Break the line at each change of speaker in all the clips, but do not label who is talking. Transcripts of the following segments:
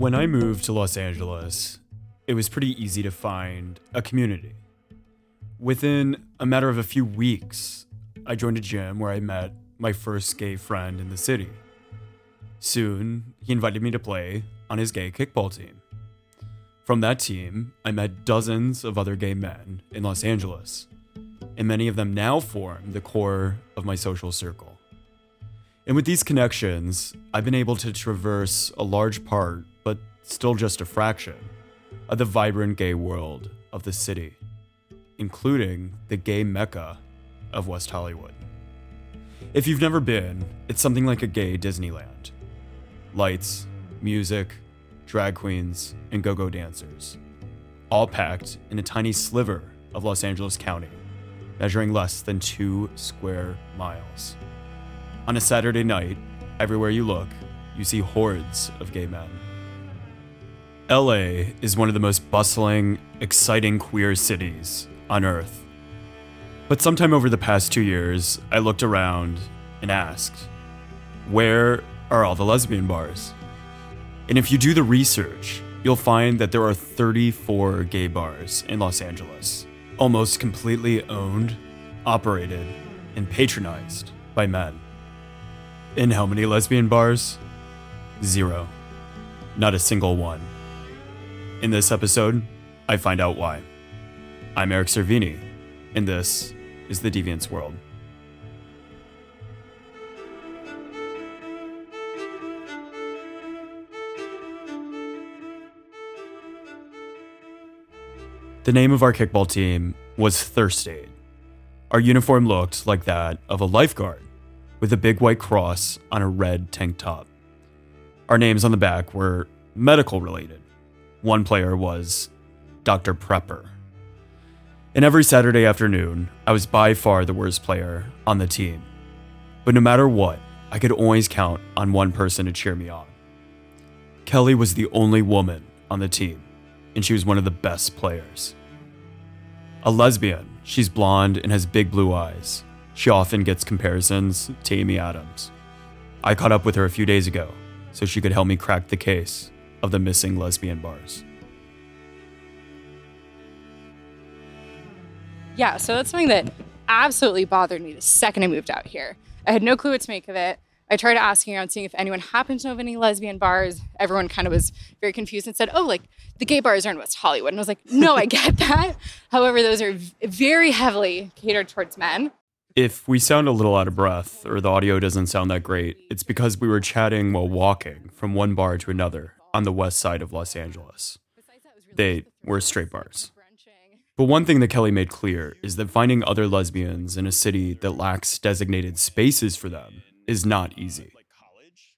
When I moved to Los Angeles, it was pretty easy to find a community. Within a matter of a few weeks, I joined a gym where I met my first gay friend in the city. Soon, he invited me to play on his gay kickball team. From that team, I met dozens of other gay men in Los Angeles, and many of them now form the core of my social circle. And with these connections, I've been able to traverse a large part, still just a fraction, of the vibrant gay world of the city, including the gay mecca of West Hollywood. If you've never been, it's something like a gay Disneyland lights, music, drag queens, and go go dancers, all packed in a tiny sliver of Los Angeles County, measuring less than two square miles. On a Saturday night, everywhere you look, you see hordes of gay men. LA is one of the most bustling, exciting queer cities on earth. But sometime over the past two years, I looked around and asked, where are all the lesbian bars? And if you do the research, you'll find that there are 34 gay bars in Los Angeles, almost completely owned, operated, and patronized by men. In how many lesbian bars? Zero. Not a single one. In this episode, I find out why. I'm Eric Cervini, and this is The Deviants World. The name of our kickball team was Thirst Aid. Our uniform looked like that of a lifeguard, with a big white cross on a red tank top. Our names on the back were medical related. One player was Dr. Prepper. And every Saturday afternoon, I was by far the worst player on the team. But no matter what, I could always count on one person to cheer me on. Kelly was the only woman on the team, and she was one of the best players. A lesbian, she's blonde and has big blue eyes. She often gets comparisons to Amy Adams. I caught up with her a few days ago so she could help me crack the case of the missing lesbian bars.
Yeah, so that's something that absolutely bothered me the second I moved out here. I had no clue what to make of it. I tried asking around, seeing if anyone happened to know of any lesbian bars. Everyone kind of was very confused and said, "Oh, like the gay bars are in West Hollywood." And I was like, "No, I get that. However, those are very heavily catered towards men."
If we sound a little out of breath or the audio doesn't sound that great, it's because we were chatting while walking from one bar to another on the west side of Los Angeles. They were straight bars. But one thing that Kelly made clear is that finding other lesbians in a city that lacks designated spaces for them is not easy.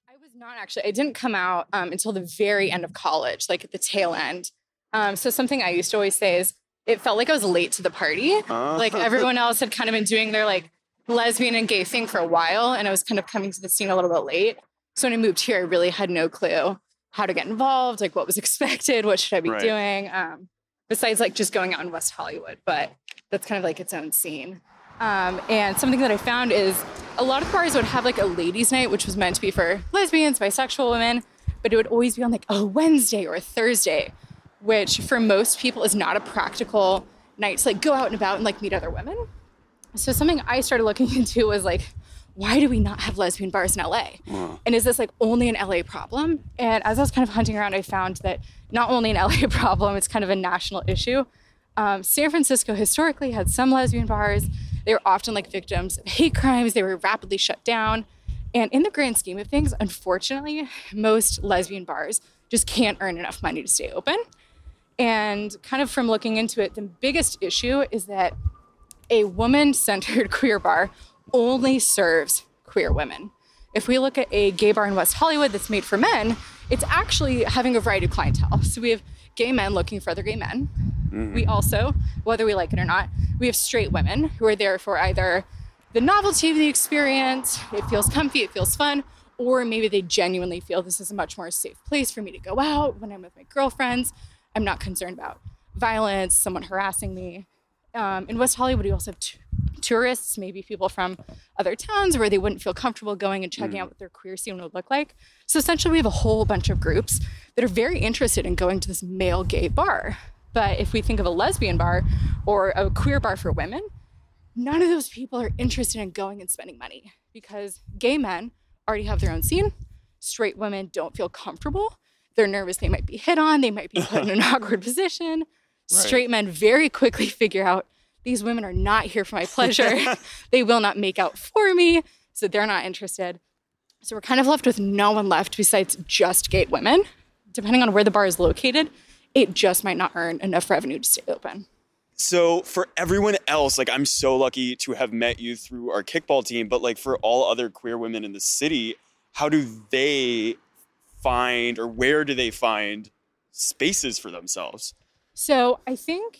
I was not actually. I didn't come out um, until the very end of college, like at the tail end. Um, so something I used to always say is, it felt like I was late to the party. Like everyone else had kind of been doing their like lesbian and gay thing for a while, and I was kind of coming to the scene a little bit late. So when I moved here, I really had no clue how to get involved, like what was expected, what should I be
Right.
doing. Um, besides like just going out in West Hollywood, but that's kind of like its own scene. Um, and something that I found is a lot of bars would have like a ladies' night, which was meant to be for lesbians, bisexual women, but it would always be on like a Wednesday or a Thursday, which for most people is not a practical night to like go out and about and like meet other women. So something I started looking into was like, why do we not have lesbian bars in LA? And is this like only an LA problem? And as I was kind of hunting around, I found that not only an LA problem, it's kind of a national issue. Um, San Francisco historically had some lesbian bars. They were often like victims of hate crimes. They were rapidly shut down. And in the grand scheme of things, unfortunately, most lesbian bars just can't earn enough money to stay open. And kind of from looking into it, the biggest issue is that a woman centered queer bar only serves queer women. If we look at a gay bar in West Hollywood that's made for men, it's actually having a variety of clientele. So we have gay men looking for other gay men. We also, whether we like it or not, we have straight women who are there for either the novelty of the experience, it feels comfy, it feels fun, or maybe they genuinely feel this is a much more safe place for me to go out when I'm with my girlfriends. I'm not concerned about violence, someone harassing me. Um, in West Hollywood, we also have t- tourists, maybe people from uh-huh. other towns where they wouldn't feel comfortable going and checking mm. out what their queer scene would look like. So essentially, we have a whole bunch of groups that are very interested in going to this male gay bar. But if we think of a lesbian bar or a queer bar for women, none of those people are interested in going and spending money because gay men already have their own scene. Straight women don't feel comfortable. They're nervous they might be hit on, they might be put in an awkward position. Straight men very quickly figure out these women are not here for my pleasure. they will not make out for me. So they're not interested. So we're kind of left with no one left besides just gay women. Depending on where the bar is located, it just might not earn enough revenue to stay open.
So for everyone else, like I'm so lucky to have met you through our kickball team, but like for all other queer women in the city, how do they find or where do they find spaces for themselves?
So I think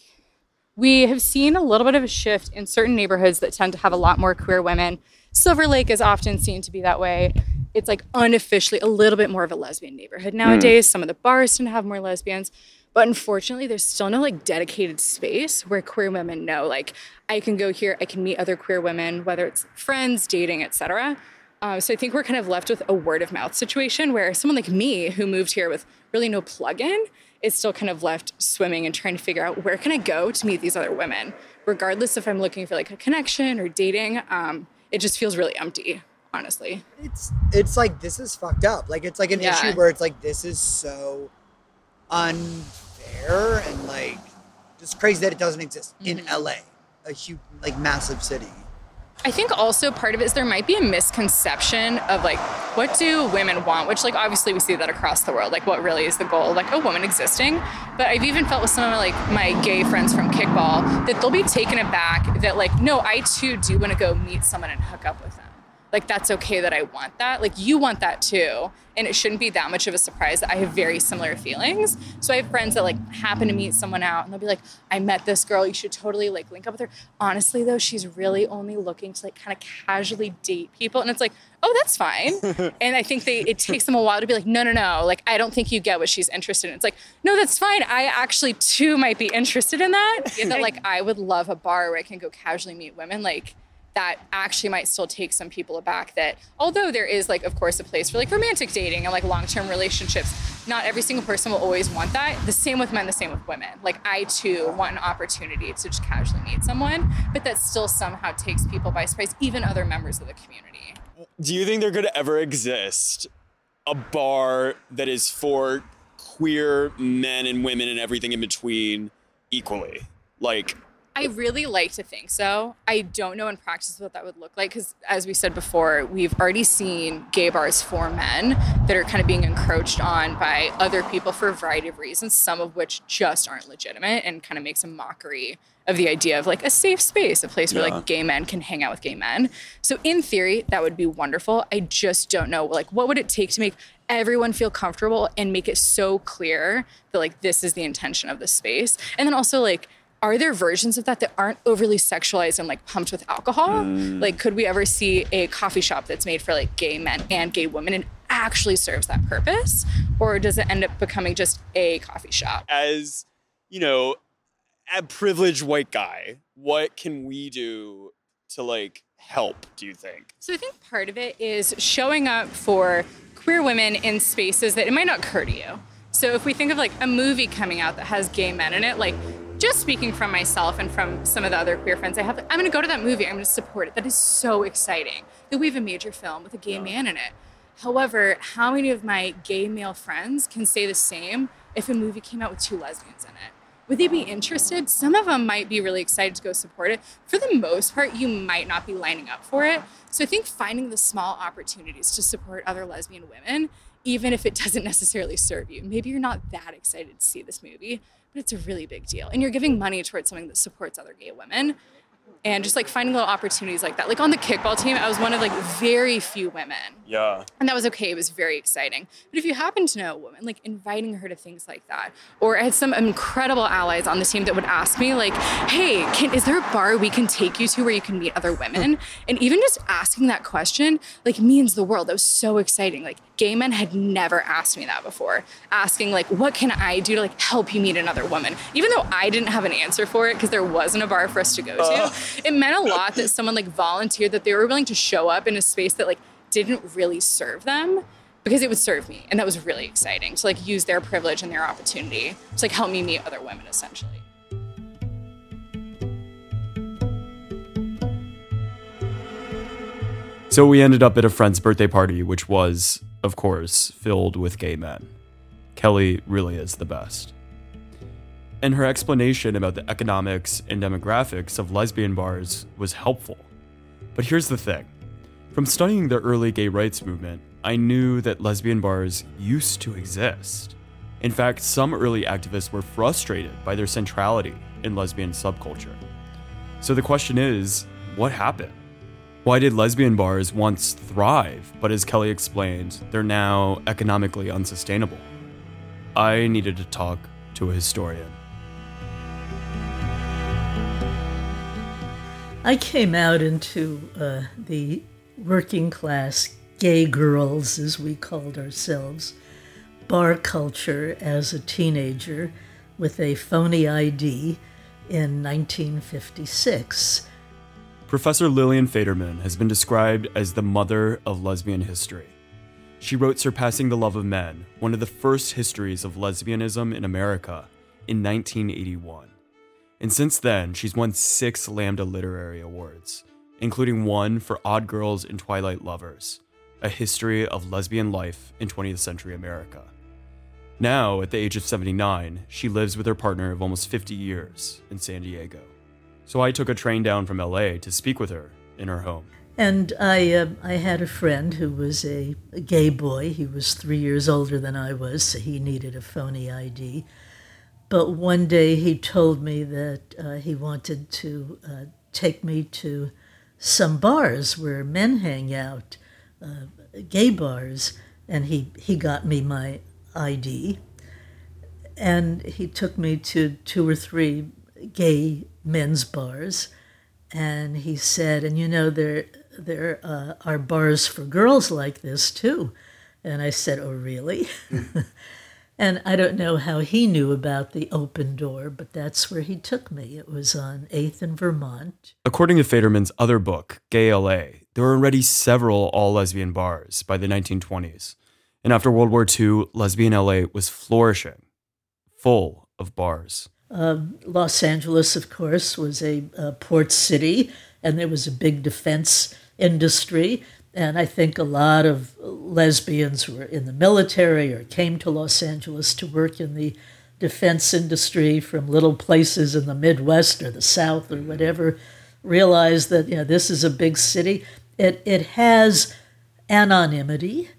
we have seen a little bit of a shift in certain neighborhoods that tend to have a lot more queer women. Silver Lake is often seen to be that way. It's like unofficially a little bit more of a lesbian neighborhood hmm. nowadays. Some of the bars tend to have more lesbians. But unfortunately, there's still no like dedicated space where queer women know, like, I can go here, I can meet other queer women, whether it's friends, dating, etc. Um, so I think we're kind of left with a word of mouth situation where someone like me, who moved here with really no plug-in, is still kind of left swimming and trying to figure out where can I go to meet these other women, regardless if I'm looking for like a connection or dating. Um, it just feels really empty, honestly.
It's it's like this is fucked up. Like it's like an
Yeah.
issue where it's like this is so unfair and like just crazy that it doesn't exist in
Mm-hmm.
LA, a huge like massive city.
I think also part of it is there might be a misconception of like what do women want, which like obviously we see that across the world. Like what really is the goal? Like a woman existing. But I've even felt with some of like my gay friends from kickball that they'll be taken aback that like, no, I too do want to go meet someone and hook up with them. Like that's okay that I want that. Like you want that too. And it shouldn't be that much of a surprise that I have very similar feelings. So I have friends that like happen to meet someone out and they'll be like, I met this girl, you should totally like link up with her. Honestly though, she's really only looking to like kind of casually date people. And it's like, oh, that's fine. and I think they it takes them a while to be like, no, no, no, like I don't think you get what she's interested in. It's like, no, that's fine. I actually too might be interested in that. that like I would love a bar where I can go casually meet women. Like that actually might still take some people aback that although there is like of course a place for like romantic dating and like long-term relationships not every single person will always want that. The same with men the same with women. Like i too want an opportunity to just casually meet someone but that still somehow takes people by surprise even other members of the community.
Do you think there could ever exist a bar that is for queer men and women and everything in between equally? Like,
I really like to think so. I don't know in practice what that would look like because, as we said before, we've already seen gay bars for men that are kind of being encroached on by other people for a variety of reasons, some of which just aren't legitimate and kind of makes a mockery of the idea of like a safe space, a place where
Yeah.
like gay men can hang out with gay men. So, in theory, that would be wonderful. I just don't know, like, what would it take to make everyone feel comfortable and make it so clear that like this is the intention of the space, and then also like are there versions of that that aren't overly sexualized and like pumped with alcohol? Mm. Like, could we ever see a coffee shop that's made for like gay men and gay women and actually serves that purpose? Or does it end up becoming just a coffee shop?
as you know, a privileged white guy, what can we do to like help? Do you think?
So I think part of it is showing up for queer women in spaces that it might not occur to you. So if we think of like a movie coming out that has gay men in it, like just speaking from myself and from some of the other queer friends I have, I'm gonna go to that movie, I'm gonna support it. That is so exciting that we have a major film with a gay man in it. However, how many of my gay male friends can say the same if a movie came out with two lesbians in it? Would they be interested? Some of them might be really excited to go support it. For the most part, you might not be lining up for it. Uh-huh. So I think finding the small opportunities to support other lesbian women, even if it doesn't necessarily serve you, maybe you're not that excited to see this movie, but it's a really big deal. And you're giving money towards something that supports other gay women. And just like finding little opportunities like that. Like on the kickball team, I was one of like very few women
Yeah.
and that was okay. It was very exciting. But if you happen to know a woman, like inviting her to things like that, or I had some incredible allies on the team that would ask me, like, "Hey, can, is there a bar we can take you to where you can meet other women?" and even just asking that question, like, means the world. That was so exciting. Like, gay men had never asked me that before asking like what can i do to like help you meet another woman? Even though i didn't have an answer for it because there wasn't a bar for us to go to it meant a lot that someone like volunteered that they were willing to show up in a space that like didn't really serve them because it would serve me and that was really exciting to like use their privilege and their opportunity to like help me meet other women essentially.
So we ended up at a friend's birthday party, which was, of course, filled with gay men. Kelly really is the best. And her explanation about the economics and demographics of lesbian bars was helpful. But here's the thing from studying the early gay rights movement, I knew that lesbian bars used to exist. In fact, some early activists were frustrated by their centrality in lesbian subculture. So the question is what happened? Why did lesbian bars once thrive, but as Kelly explained, they're now economically unsustainable? I needed to talk to a historian.
I came out into uh, the working class gay girls, as we called ourselves, bar culture as a teenager with a phony ID in 1956.
Professor Lillian Faderman has been described as the mother of lesbian history. She wrote Surpassing the Love of Men, one of the first histories of lesbianism in America, in 1981. And since then, she's won six Lambda Literary Awards, including one for Odd Girls and Twilight Lovers, a history of lesbian life in 20th century America. Now, at the age of 79, she lives with her partner of almost 50 years in San Diego. So I took a train down from LA to speak with her in her home.
And I, uh, I had a friend who was a, a, gay boy. He was three years older than I was, so he needed a phony ID. But one day he told me that uh, he wanted to uh, take me to some bars where men hang out, uh, gay bars, and he, he got me my ID. And he took me to two or three gay men's bars, and he said, "And you know there there uh, are bars for girls like this too." And I said, "Oh, really?" and I don't know how he knew about the open door, but that's where he took me. It was on 8th and Vermont.
According to Faderman's other book, Gay LA, there were already several all lesbian bars by the 1920s. And after World War II, lesbian LA was flourishing, full of bars.
Uh, Los Angeles, of course, was a, a, port city, and there was a big defense industry. And I think a lot of lesbians were in the military or came to Los Angeles to work in the defense industry from little places in the Midwest or the South or whatever, realized that you know this is a big city. It it has anonymity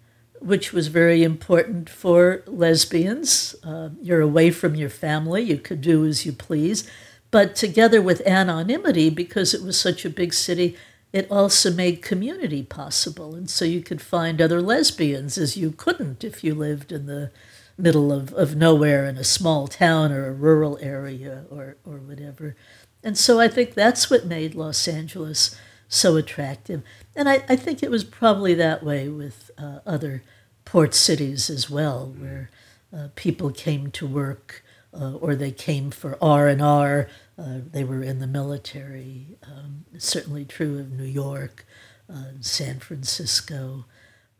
which was very important for lesbians. Uh, you're away from your family, you could do as you please. But together with anonymity, because it was such a big city, it also made community possible. And so you could find other lesbians as you couldn't if you lived in the middle of, of nowhere in a small town or a rural area or, or whatever. And so I think that's what made Los Angeles so attractive. And I, I think it was probably that way with uh, other port cities as well, where uh, people came to work uh, or they came for R and R. Uh, they were in the military. Um, certainly true of New York, uh, San Francisco.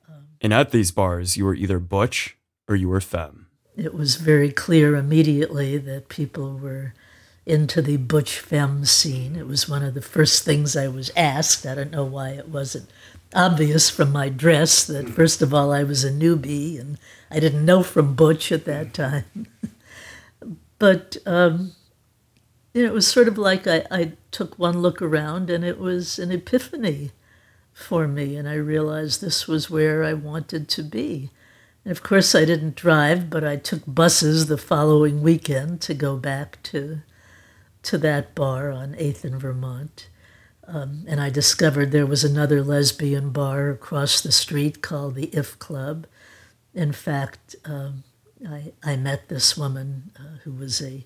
Um, and at these bars, you were either butch or you were femme.
It was very clear immediately that people were into the butch femme scene. It was one of the first things I was asked. I don't know why it wasn't obvious from my dress that, first of all, I was a newbie and I didn't know from Butch at that time. but, um, you know, it was sort of like I, I took one look around and it was an epiphany for me. And I realized this was where I wanted to be. And of course, I didn't drive, but I took buses the following weekend to go back to, to that bar on 8th and Vermont. Um, and I discovered there was another lesbian bar across the street called the If Club. In fact, um, I, I met this woman uh, who was a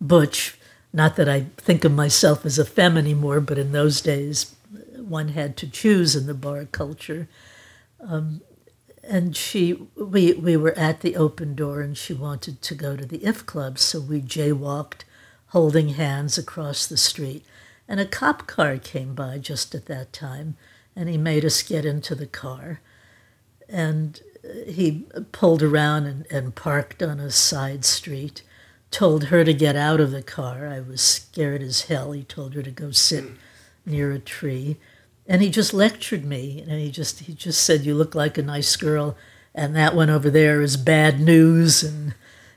butch. Not that I think of myself as a femme anymore, but in those days, one had to choose in the bar culture. Um, and she we we were at the open door and she wanted to go to the if club so we jaywalked holding hands across the street and a cop car came by just at that time and he made us get into the car. And uh, he pulled around and, and parked on a side street told her to get out of the car. I was scared as hell. He told her to go sit near a tree. And he just lectured me and he just he just said you look like a nice girl and that one over there is bad news and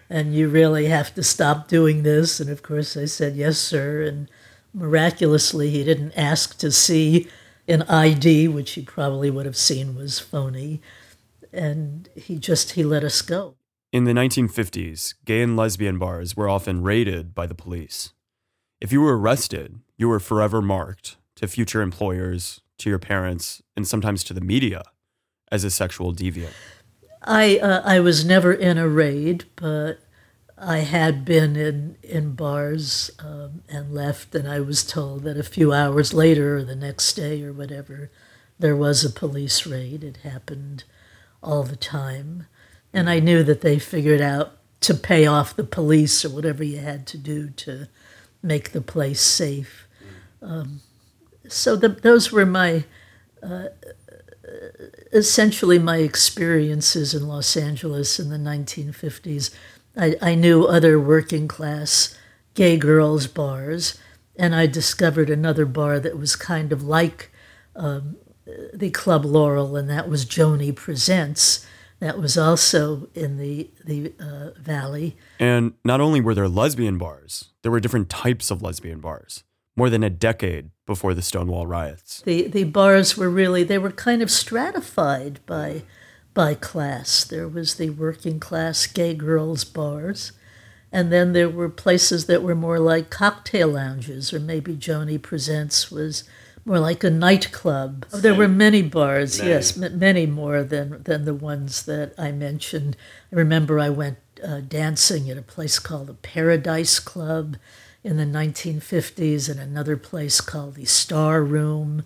and you really have to stop doing this. And of course i said yes sir. And miraculously he didn't ask to see an id which he probably would have seen was phony and he just he let us go
In the 1950s, gay and lesbian bars were often raided by the police. If you were arrested, you were forever marked to future employers, to your parents, and sometimes to the media as a sexual deviant.
I uh, I was never in a raid, but I had been in in bars um, and left, and I was told that a few hours later or the next day or whatever, there was a police raid. It happened all the time, and I knew that they figured out to pay off the police or whatever you had to do to make the place safe. Um, so the, those were my essentially my experiences in Los Angeles in the 1950s. I, I knew other working class gay girls' bars, and I discovered another bar that was kind of like um, the Club Laurel, and that was Joani Presents. That was also in the the uh, valley.
And not only were there lesbian bars, there were different types of lesbian bars, more than a decade before the Stonewall riots.
the the bars were really they were kind of stratified by by class. There was the working class gay girls bars, and then there were places that were more like cocktail lounges, or maybe Joani Presents was more like a nightclub. Oh, There were many bars,
Many.
yes, m- many more than than the ones that I mentioned. I remember I went uh, dancing at a place called the Paradise Club in the 1950s, and another place called the Star Room.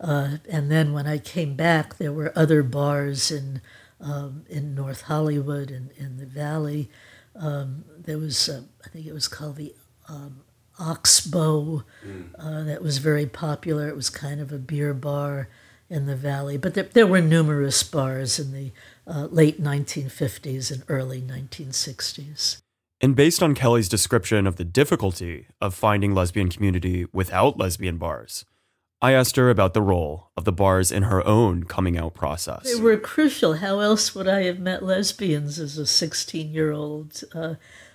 Uh, and then when I came back, there were other bars in um, in North Hollywood and in the Valley. Um, there was, uh, I think it was called the um, Oxbow, uh, that was very popular. It was kind of a beer bar in the Valley, but there, there were numerous bars in the uh, late 1950s and early 1960s.
And based on Kelly's description of the difficulty of finding lesbian community without lesbian bars, I asked her about the role of the bars in her own coming out process.
They were crucial. How else would I have met lesbians as a 16 year old? Uh,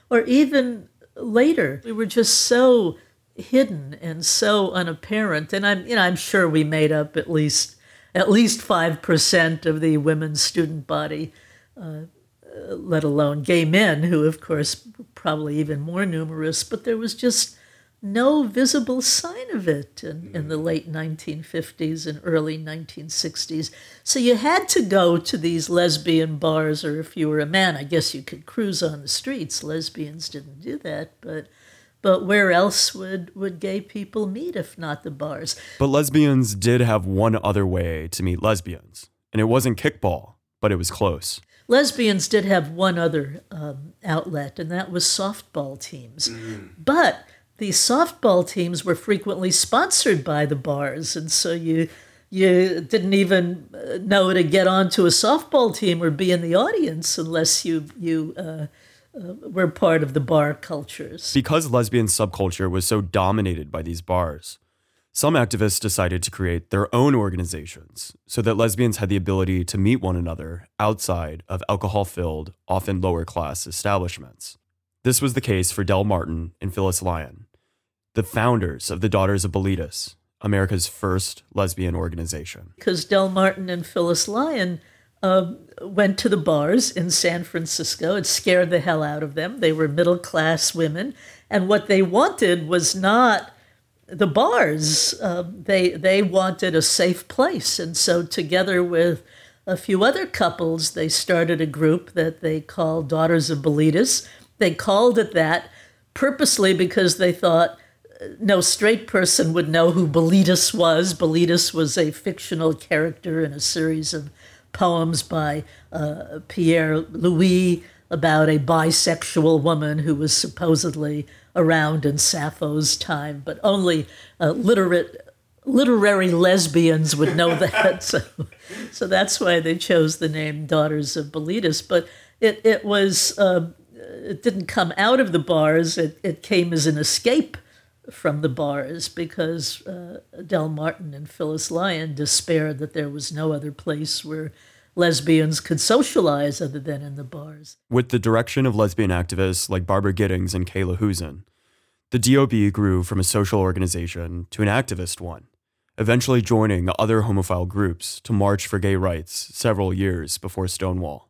or even later, we were just so hidden and so unapparent. And I'm, you know, I'm sure we made up at least at least five percent of the women's student body, uh, uh, let alone gay men, who of course were probably even more numerous. But there was just no visible sign of it in, in the late 1950s and early 1960s. So you had to go to these lesbian bars, or if you were a man, I guess you could cruise on the streets. Lesbians didn't do that, but but where else would, would gay people meet if not the bars?
But lesbians did have one other way to meet lesbians, and it wasn't kickball, but it was close.
Lesbians did have one other um, outlet, and that was softball teams. But the softball teams were frequently sponsored by the bars, and so you you didn't even uh, know to get onto a softball team or be in the audience unless you you uh, uh, were part of the bar cultures.
Because lesbian subculture was so dominated by these bars, some activists decided to create their own organizations so that lesbians had the ability to meet one another outside of alcohol filled, often lower class establishments. This was the case for Del Martin and Phyllis Lyon, the founders of the Daughters of Bilitis, America's first lesbian organization.
because Del Martin and Phyllis Lyon um, went to the bars in San Francisco. It scared the hell out of them. They were middle class women, and what they wanted was not the bars. Um, they they wanted a safe place, and so together with a few other couples, they started a group that they called Daughters of Bilitis. They called it that purposely because they thought no straight person would know who Bilitis was. Bilitis was a fictional character in a series of poems by uh, Pierre Louÿs about a bisexual woman who was supposedly around in Sappho's time, but only uh, literate literary lesbians would know that. so, so that's why they chose the name Daughters of Bilitis. But it it was uh, it didn't come out of the bars. It it came as an escape from the bars because uh, Del Martin and Phyllis Lyon despaired that there was no other place where lesbians could socialize other than in the bars.
With the direction of lesbian activists like Barbara Gittings and Kay Lahusen, the DOB grew from a social organization to an activist one, eventually joining other homophile groups to march for gay rights several years before Stonewall.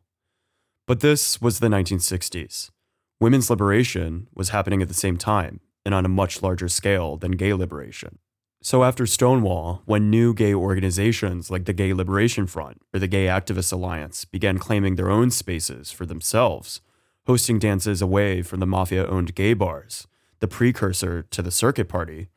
But this was the 1960s. Women's liberation was happening at the same time and on a much larger scale than gay liberation. So after Stonewall, when new gay organizations like the Gay Liberation Front or the Gay Activists Alliance began claiming their own spaces for themselves, hosting dances away from the mafia owned gay bars, the precursor to the circuit party,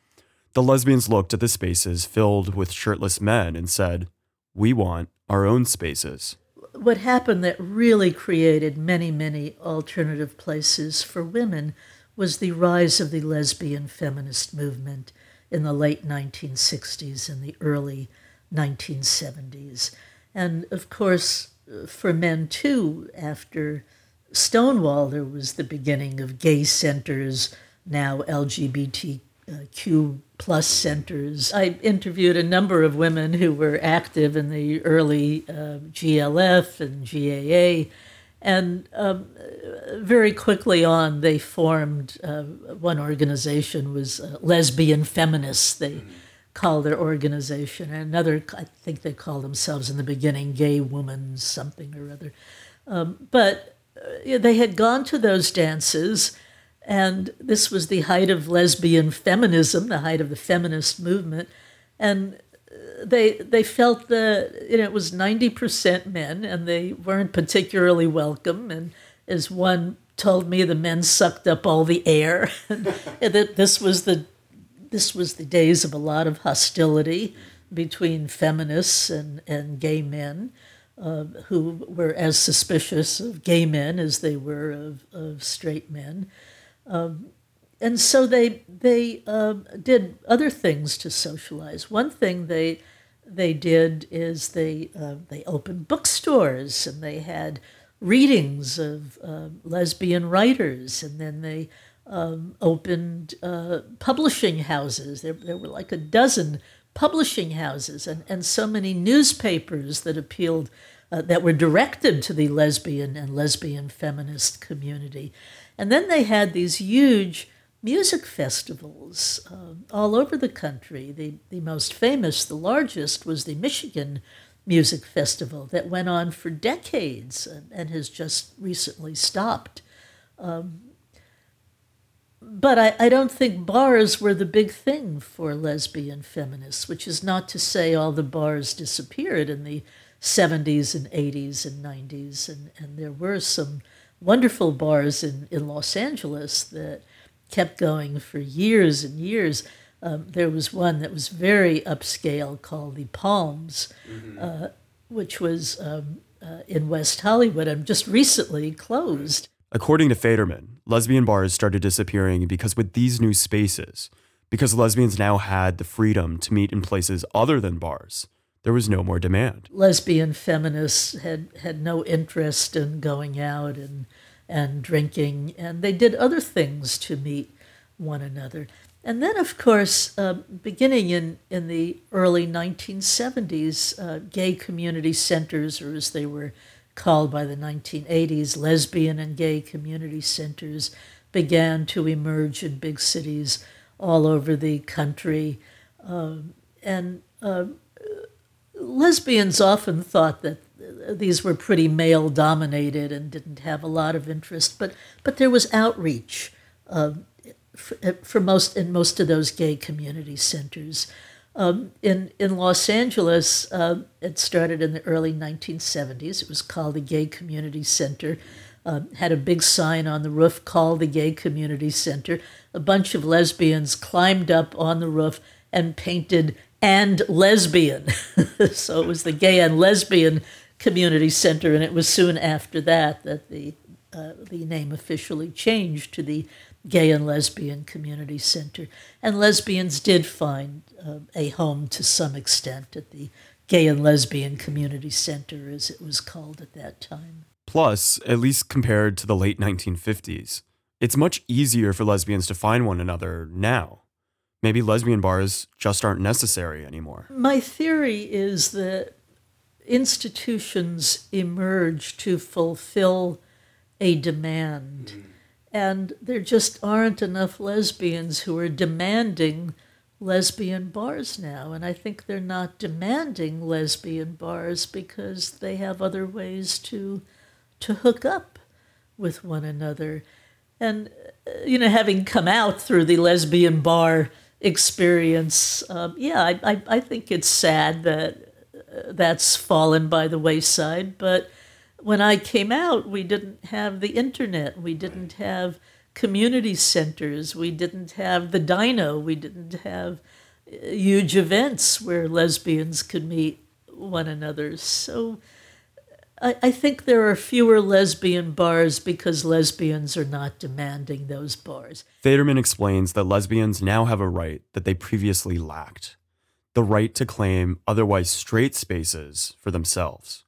the lesbians looked at the spaces filled with shirtless men and said, We want our own spaces.
What happened that really created many, many alternative places for women was the rise of the lesbian feminist movement in the late 1960s and the early 1970s. And of course, for men too, after Stonewall, there was the beginning of gay centers, now LGBTQ plus centers. I interviewed a number of women who were active in the early uh, GLF and GAA and um, very quickly on, they formed uh, one organization was uh, lesbian feminists. They mm-hmm. called their organization. And another, I think they called themselves in the beginning, gay women something or other. Um, but uh, they had gone to those dances, and this was the height of lesbian feminism, the height of the feminist movement. And they they felt that you know it was ninety percent men, and they weren't particularly welcome. And as one told me, the men sucked up all the air, and that this was the this was the days of a lot of hostility between feminists and, and gay men uh, who were as suspicious of gay men as they were of, of straight men. Um, and so they they uh, did other things to socialize. One thing they they did is they uh, they opened bookstores and they had readings of uh, lesbian writers, and then they um, opened uh, publishing houses. There there were like a dozen publishing houses and, and so many newspapers that appealed uh, that were directed to the lesbian and lesbian feminist community. And then they had these huge music festivals uh, all over the country. The, the most famous, the largest, was the Michigan Music Festival that went on for decades and, and has just recently stopped. Um, but I, I don't think bars were the big thing for lesbian feminists, which is not to say all the bars disappeared in the 70s and 80s and 90s. And, and there were some wonderful bars in, in Los Angeles that kept going for years and years. Um, there was one that was very upscale called the Palms, mm-hmm. uh, which was um, uh, in West Hollywood and just recently closed.
According to Faderman, lesbian bars started disappearing because with these new spaces, because lesbians now had the freedom to meet in places other than bars, there was no more demand.
Lesbian feminists had, had no interest in going out and and drinking, and they did other things to meet one another. And then, of course, uh, beginning in, in the early 1970s, uh, gay community centers, or as they were called by the 1980s, lesbian and gay community centers, began to emerge in big cities all over the country. Um, and uh, lesbians often thought that these were pretty male dominated and didn't have a lot of interest, but but there was outreach uh, for, for, most in most of those gay community centers. Um, in in Los Angeles, uh, it started in the early 1970s. It was called the Gay Community Center. Uh, had a big sign on the roof called the Gay Community Center. A bunch of lesbians climbed up on the roof and painted and lesbian. so it was the gay and lesbian Community Center, and it was soon after that that the uh, the name officially changed to the Gay and Lesbian Community Center. And lesbians did find uh, a home to some extent at the Gay and Lesbian Community Center, as it was called at that time.
Plus, at least compared to the late 1950s, it's much easier for lesbians to find one another now. Maybe lesbian bars just aren't necessary anymore.
My theory is that institutions emerge to fulfill a demand. And there just aren't enough lesbians who are demanding lesbian bars now. And I think they're not demanding lesbian bars because they have other ways to, to hook up with one another. And, uh, you know, having come out through the lesbian bar experience, um, yeah, I, I, I think it's sad that that's fallen by the wayside. But when I came out, we didn't have the internet, we didn't have community centers, we didn't have the Dinah, we didn't have uh, huge events where lesbians could meet one another. So I, I think there are fewer lesbian bars because lesbians are not demanding those bars.
Faderman explains that lesbians now have a right that they previously lacked the right to claim otherwise straight spaces for themselves.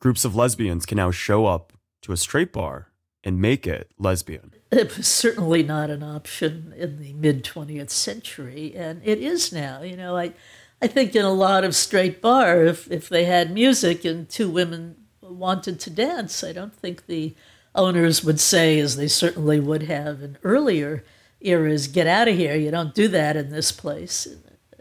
Groups of lesbians can now show up to a straight bar and make it lesbian.
It was certainly not an option in the mid 20th century, and it is now. You know, I, I think in a lot of straight bar, if, if they had music and two women wanted to dance, I don't think the owners would say, as they certainly would have in earlier eras, get out of here. You don't do that in this place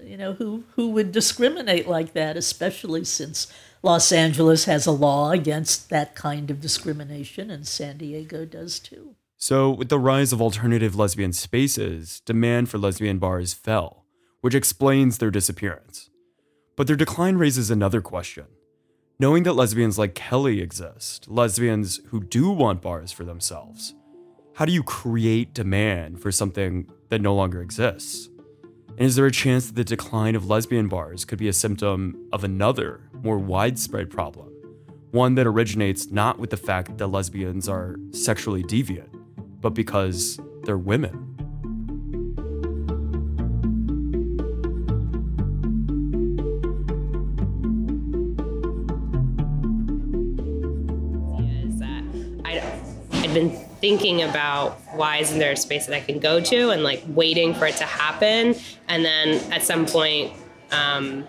you know, who, who would discriminate like that, especially since Los Angeles has a law against that kind of discrimination, and San Diego does too.
So, with the rise of alternative lesbian spaces, demand for lesbian bars fell, which explains their disappearance. But their decline raises another question. Knowing that lesbians like Kelly exist, lesbians who do want bars for themselves, how do you create demand for something that no longer exists? And is there a chance that the decline of lesbian bars could be a symptom of another, more widespread problem? One that originates not with the fact that lesbians are sexually deviant, but because they're women.
I'd been thinking about why isn't there a space that I can go to and like waiting for it to happen. And then at some point, um,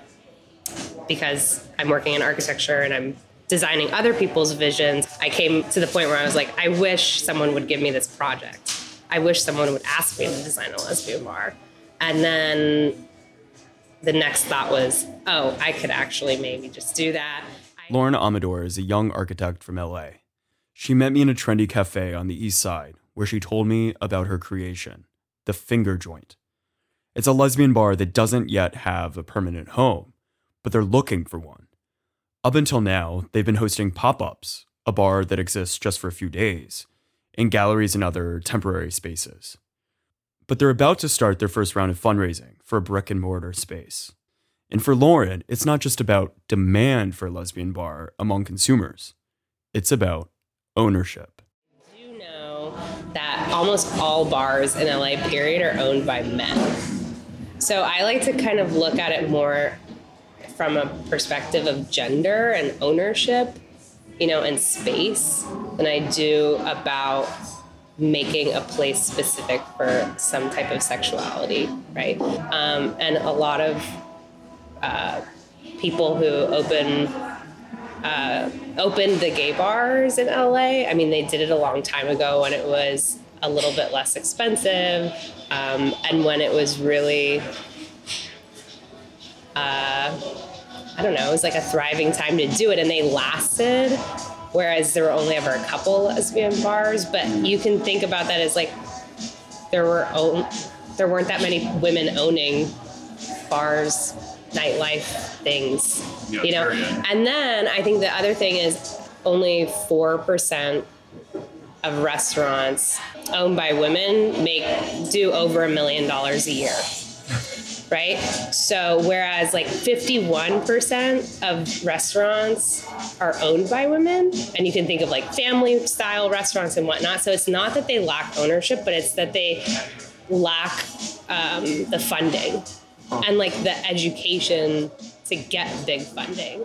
because I'm working in architecture and I'm designing other people's visions, I came to the point where I was like, I wish someone would give me this project. I wish someone would ask me to design a lesbian bar. And then the next thought was, oh, I could actually maybe just do that.
Lauren Amador is a young architect from LA. She met me in a trendy cafe on the east side where she told me about her creation, the Finger Joint. It's a lesbian bar that doesn't yet have a permanent home, but they're looking for one. Up until now, they've been hosting pop ups, a bar that exists just for a few days, in galleries and other temporary spaces. But they're about to start their first round of fundraising for a brick and mortar space. And for Lauren, it's not just about demand for a lesbian bar among consumers, it's about ownership.
Almost all bars in LA, period, are owned by men. So I like to kind of look at it more from a perspective of gender and ownership, you know, and space than I do about making a place specific for some type of sexuality, right? Um, and a lot of uh, people who open uh, opened the gay bars in LA. I mean, they did it a long time ago when it was a little bit less expensive um, and when it was really, uh, I don't know, it was like a thriving time to do it and they lasted. Whereas there were only ever a couple lesbian bars, but you can think about that as like there were own, there weren't that many women owning bars nightlife things, yeah, you know. And then I think the other thing is only four percent of restaurants owned by women make do over a million dollars a year. right? So whereas like 51% of restaurants are owned by women, and you can think of like family style restaurants and whatnot. So it's not that they lack ownership, but it's that they lack um, the funding and like the education to get big funding,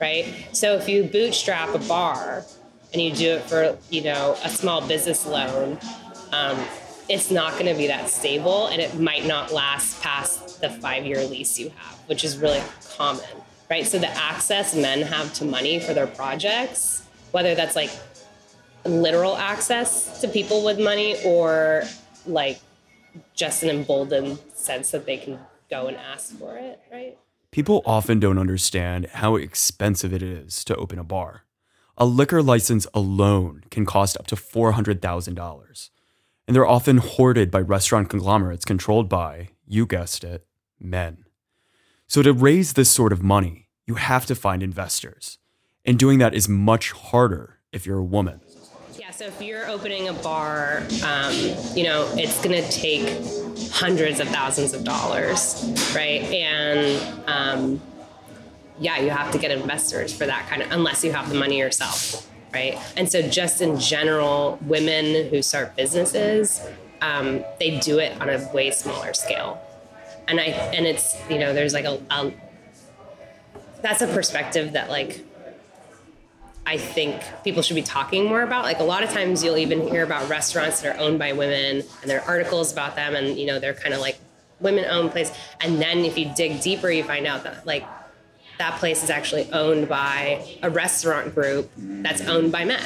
right? So if you bootstrap a bar and you do it for you know a small business loan, um, it's not going to be that stable, and it might not last past the five-year lease you have, which is really common, right? So the access men have to money for their projects, whether that's like literal access to people with money or like just an emboldened sense that they can go and ask for it, right?
People often don't understand how expensive it is to open a bar. A liquor license alone can cost up to $400,000. And they're often hoarded by restaurant conglomerates controlled by, you guessed it, men. So to raise this sort of money, you have to find investors. And doing that is much harder if you're a woman.
Yeah, so if you're opening a bar, um, you know, it's going to take hundreds of thousands of dollars, right? And um, yeah, you have to get investors for that kind of, unless you have the money yourself, right? And so, just in general, women who start businesses, um, they do it on a way smaller scale. And I, and it's, you know, there's like a, a that's a perspective that like I think people should be talking more about. Like a lot of times you'll even hear about restaurants that are owned by women and there are articles about them and you know they're kind of like women owned place and then if you dig deeper you find out that like that place is actually owned by a restaurant group that's owned by men.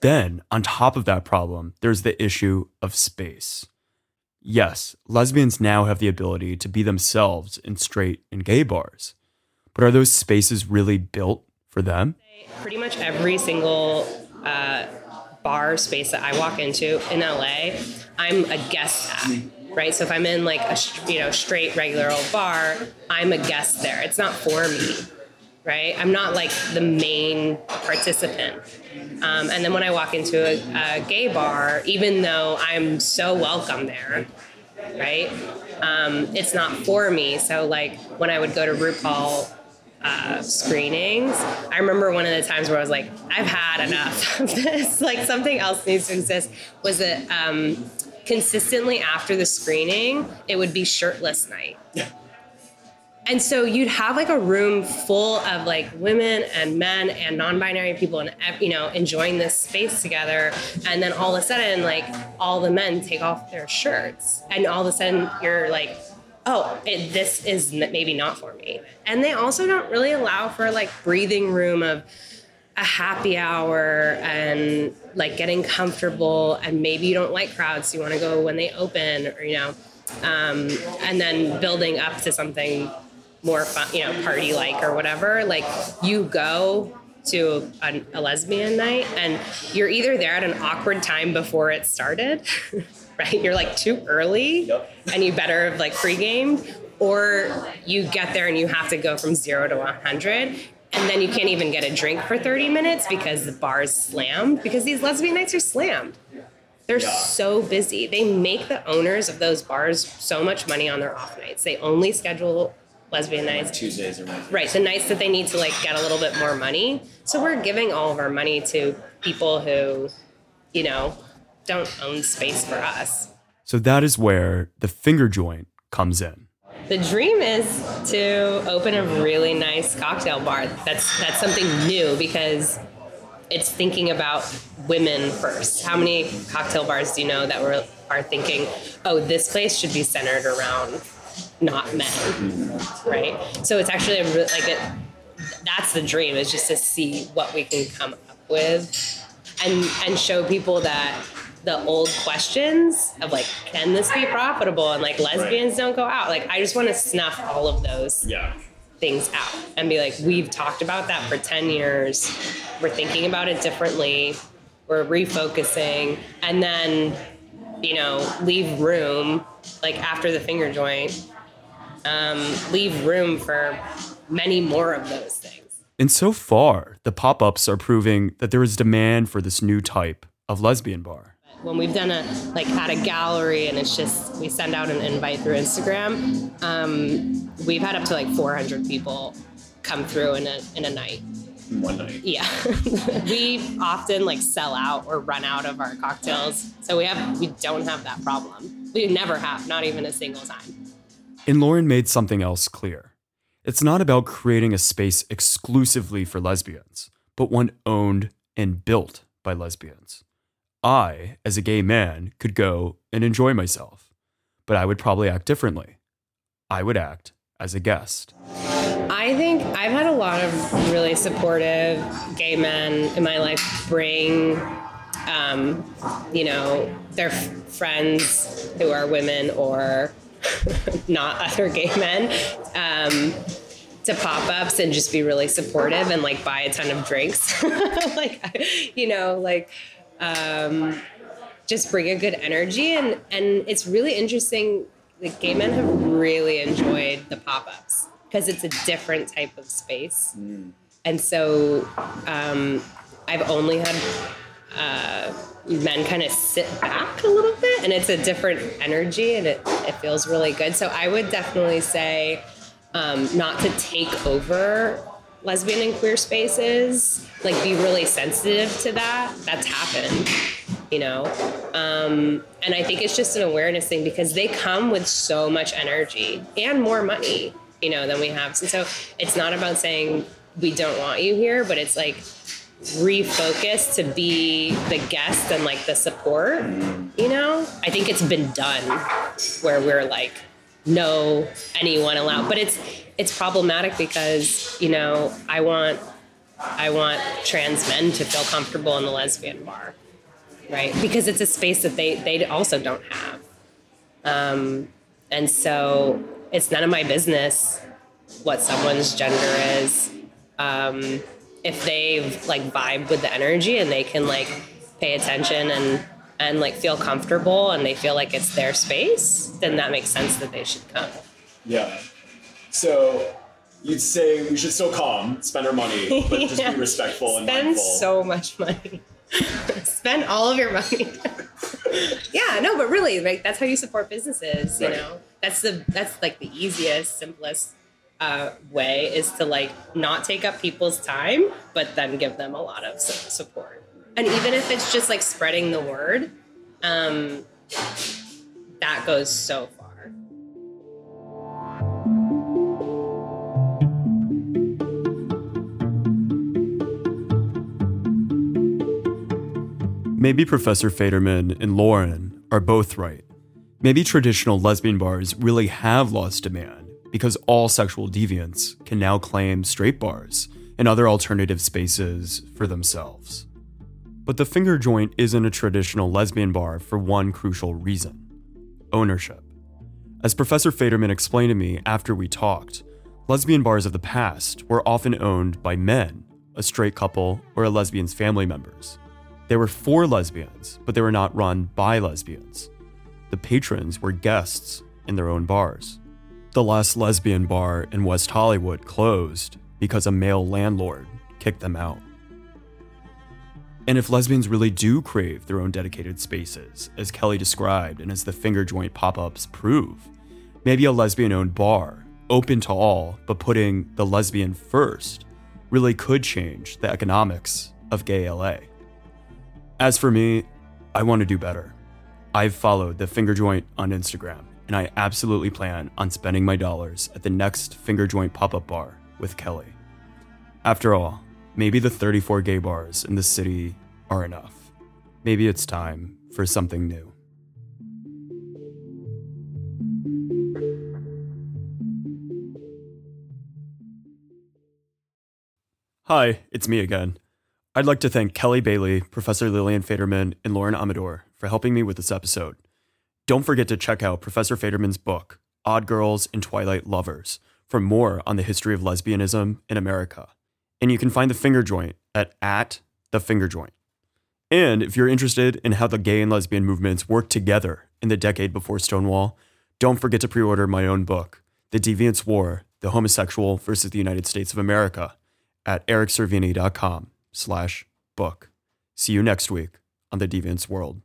Then, on top of that problem, there's the issue of space. Yes, lesbians now have the ability to be themselves in straight and gay bars. But are those spaces really built for them?
Pretty much every single uh, bar space that I walk into in LA, I'm a guest at. Right, so if I'm in like a you know straight regular old bar, I'm a guest there. It's not for me, right? I'm not like the main participant. Um, and then when I walk into a, a, gay bar, even though I'm so welcome there, right? Um, it's not for me. So like when I would go to RuPaul uh, screenings, I remember one of the times where I was like, I've had enough of this. like something else needs to exist. Was that um, consistently after the screening, it would be shirtless night. And so you'd have like a room full of like women and men and non-binary people and you know enjoying this space together. And then all of a sudden like all the men take off their shirts and all of a sudden you're like oh it, this is maybe not for me. And they also don't really allow for like breathing room of a happy hour and like getting comfortable and maybe you don't like crowds so you want to go when they open or you know um, and then building up to something more fun, you know, party like or whatever. Like you go to a, a, lesbian night and you're either there at an awkward time before it started, right? You're like too early yep. and you better have like pre-gamed, or you get there and you have to go from zero to 100 and then you can't even get a drink for 30 minutes because the bar's slammed because these lesbian nights are slammed. They're yeah. so busy. They make the owners of those bars so much money on their off nights. They only schedule lesbian nights.
Tuesdays or Wednesdays.
Right, the nights that they need to like get a little bit more money. So we're giving all of our money to people who, you know, don't own space for us.
So that is where the finger joint comes in.
The dream is to open a really nice cocktail bar. That's that's something new because it's thinking about women first. How many cocktail bars do you know that were are thinking, oh, this place should be centered around not men, right? So it's actually a, like it. That's the dream is just to see what we can come up with, and and show people that the old questions of like, can this be profitable? And like lesbians don't go out. Like I just want to snuff all of those
yeah.
things out and be like, we've talked about that for 10 years. We're thinking about it differently. We're refocusing. And then, you know, leave room like after the finger joint um, leave room for many more of those things.
And so far, the pop ups are proving that there is demand for this new type of lesbian bar.
When we've done a like at a gallery and it's just we send out an invite through Instagram, um, we've had up to like 400 people come through in a in a night.
One night.
Yeah, we often like sell out or run out of our cocktails, so we have we don't have that problem. We never have, not even a single time.
And Lauren made something else clear. It's not about creating a space exclusively for lesbians, but one owned and built by lesbians. I, as a gay man, could go and enjoy myself, but I would probably act differently. I would act as a guest.
I think I've had a lot of really supportive gay men in my life bring, um, you know, their f- friends who are women or not other gay men um, to pop ups and just be really supportive and like buy a ton of drinks. like, you know, like, um, just bring a good energy. And and it's really interesting the gay men have really enjoyed the pop-ups because it's a different type of space. And so um, i've only had uh, men kind of sit back a little bit and it's a different energy and it, it feels really good. So i would definitely say um, not to take over lesbian and queer spaces like be really sensitive to that that's happened you know? Um, and i think it's just an awareness thing because they come with so much energy and more money you know than we have. So it's not about saying we don't want you here but it's like refocus to be the guest and like the support you know? I think it's been done where we're like no anyone allowed. But it's it's problematic because you know i want i want trans men to feel comfortable in the lesbian bar right? Because it's a space that they they also don't have. Um, and so it's none of my business what someone's gender is. Um, if they've like vibe with the energy and they can like pay attention and and like feel comfortable and they feel like it's their space then that makes sense that they should come.
Yeah. So you'd say we should still come, spend our money, but just
Yeah.
be respectful and
spend
mindful.
so much money spend all of your money yeah no but really like that's how you support businesses you
Right.
know that's the that's like the easiest simplest uh, way is to like not take up people's time but then give them a lot of support and even if it's just like spreading the word um that goes so
Maybe Professor Faderman and Lauren are both right. Maybe traditional lesbian bars really have lost demand because all sexual deviants can now claim straight bars and other alternative spaces for themselves. But the finger joint isn't a traditional lesbian bar for one crucial reason ownership. As Professor Faderman explained to me after we talked, lesbian bars of the past were often owned by men, a straight couple, or a lesbian's family members. They were for lesbians, but they were not run by lesbians. The patrons were guests in their own bars. The last lesbian bar in West Hollywood closed because a male landlord kicked them out. And if lesbians really do crave their own dedicated spaces, as Kelly described and as the finger joint pop ups prove, maybe a lesbian owned bar, open to all, but putting the lesbian first, really could change the economics of gay LA. As for me, I want to do better. I've followed the finger joint on Instagram, and I absolutely plan on spending my dollars at the next finger joint pop up bar with Kelly. After all, maybe the 34 gay bars in the city are enough. Maybe it's time for something new. Hi, it's me again. I'd like to thank Kelly Bailey, Professor Lillian Faderman, and Lauren Amador for helping me with this episode. Don't forget to check out Professor Faderman's book, Odd Girls and Twilight Lovers, for more on the history of lesbianism in America. And you can find the finger joint at, at the finger joint. And if you're interested in how the gay and lesbian movements worked together in the decade before Stonewall, don't forget to pre-order my own book, The Deviants War, The Homosexual versus the United States of America, at ericcervini.com slash book. See you next week on The Deviants World.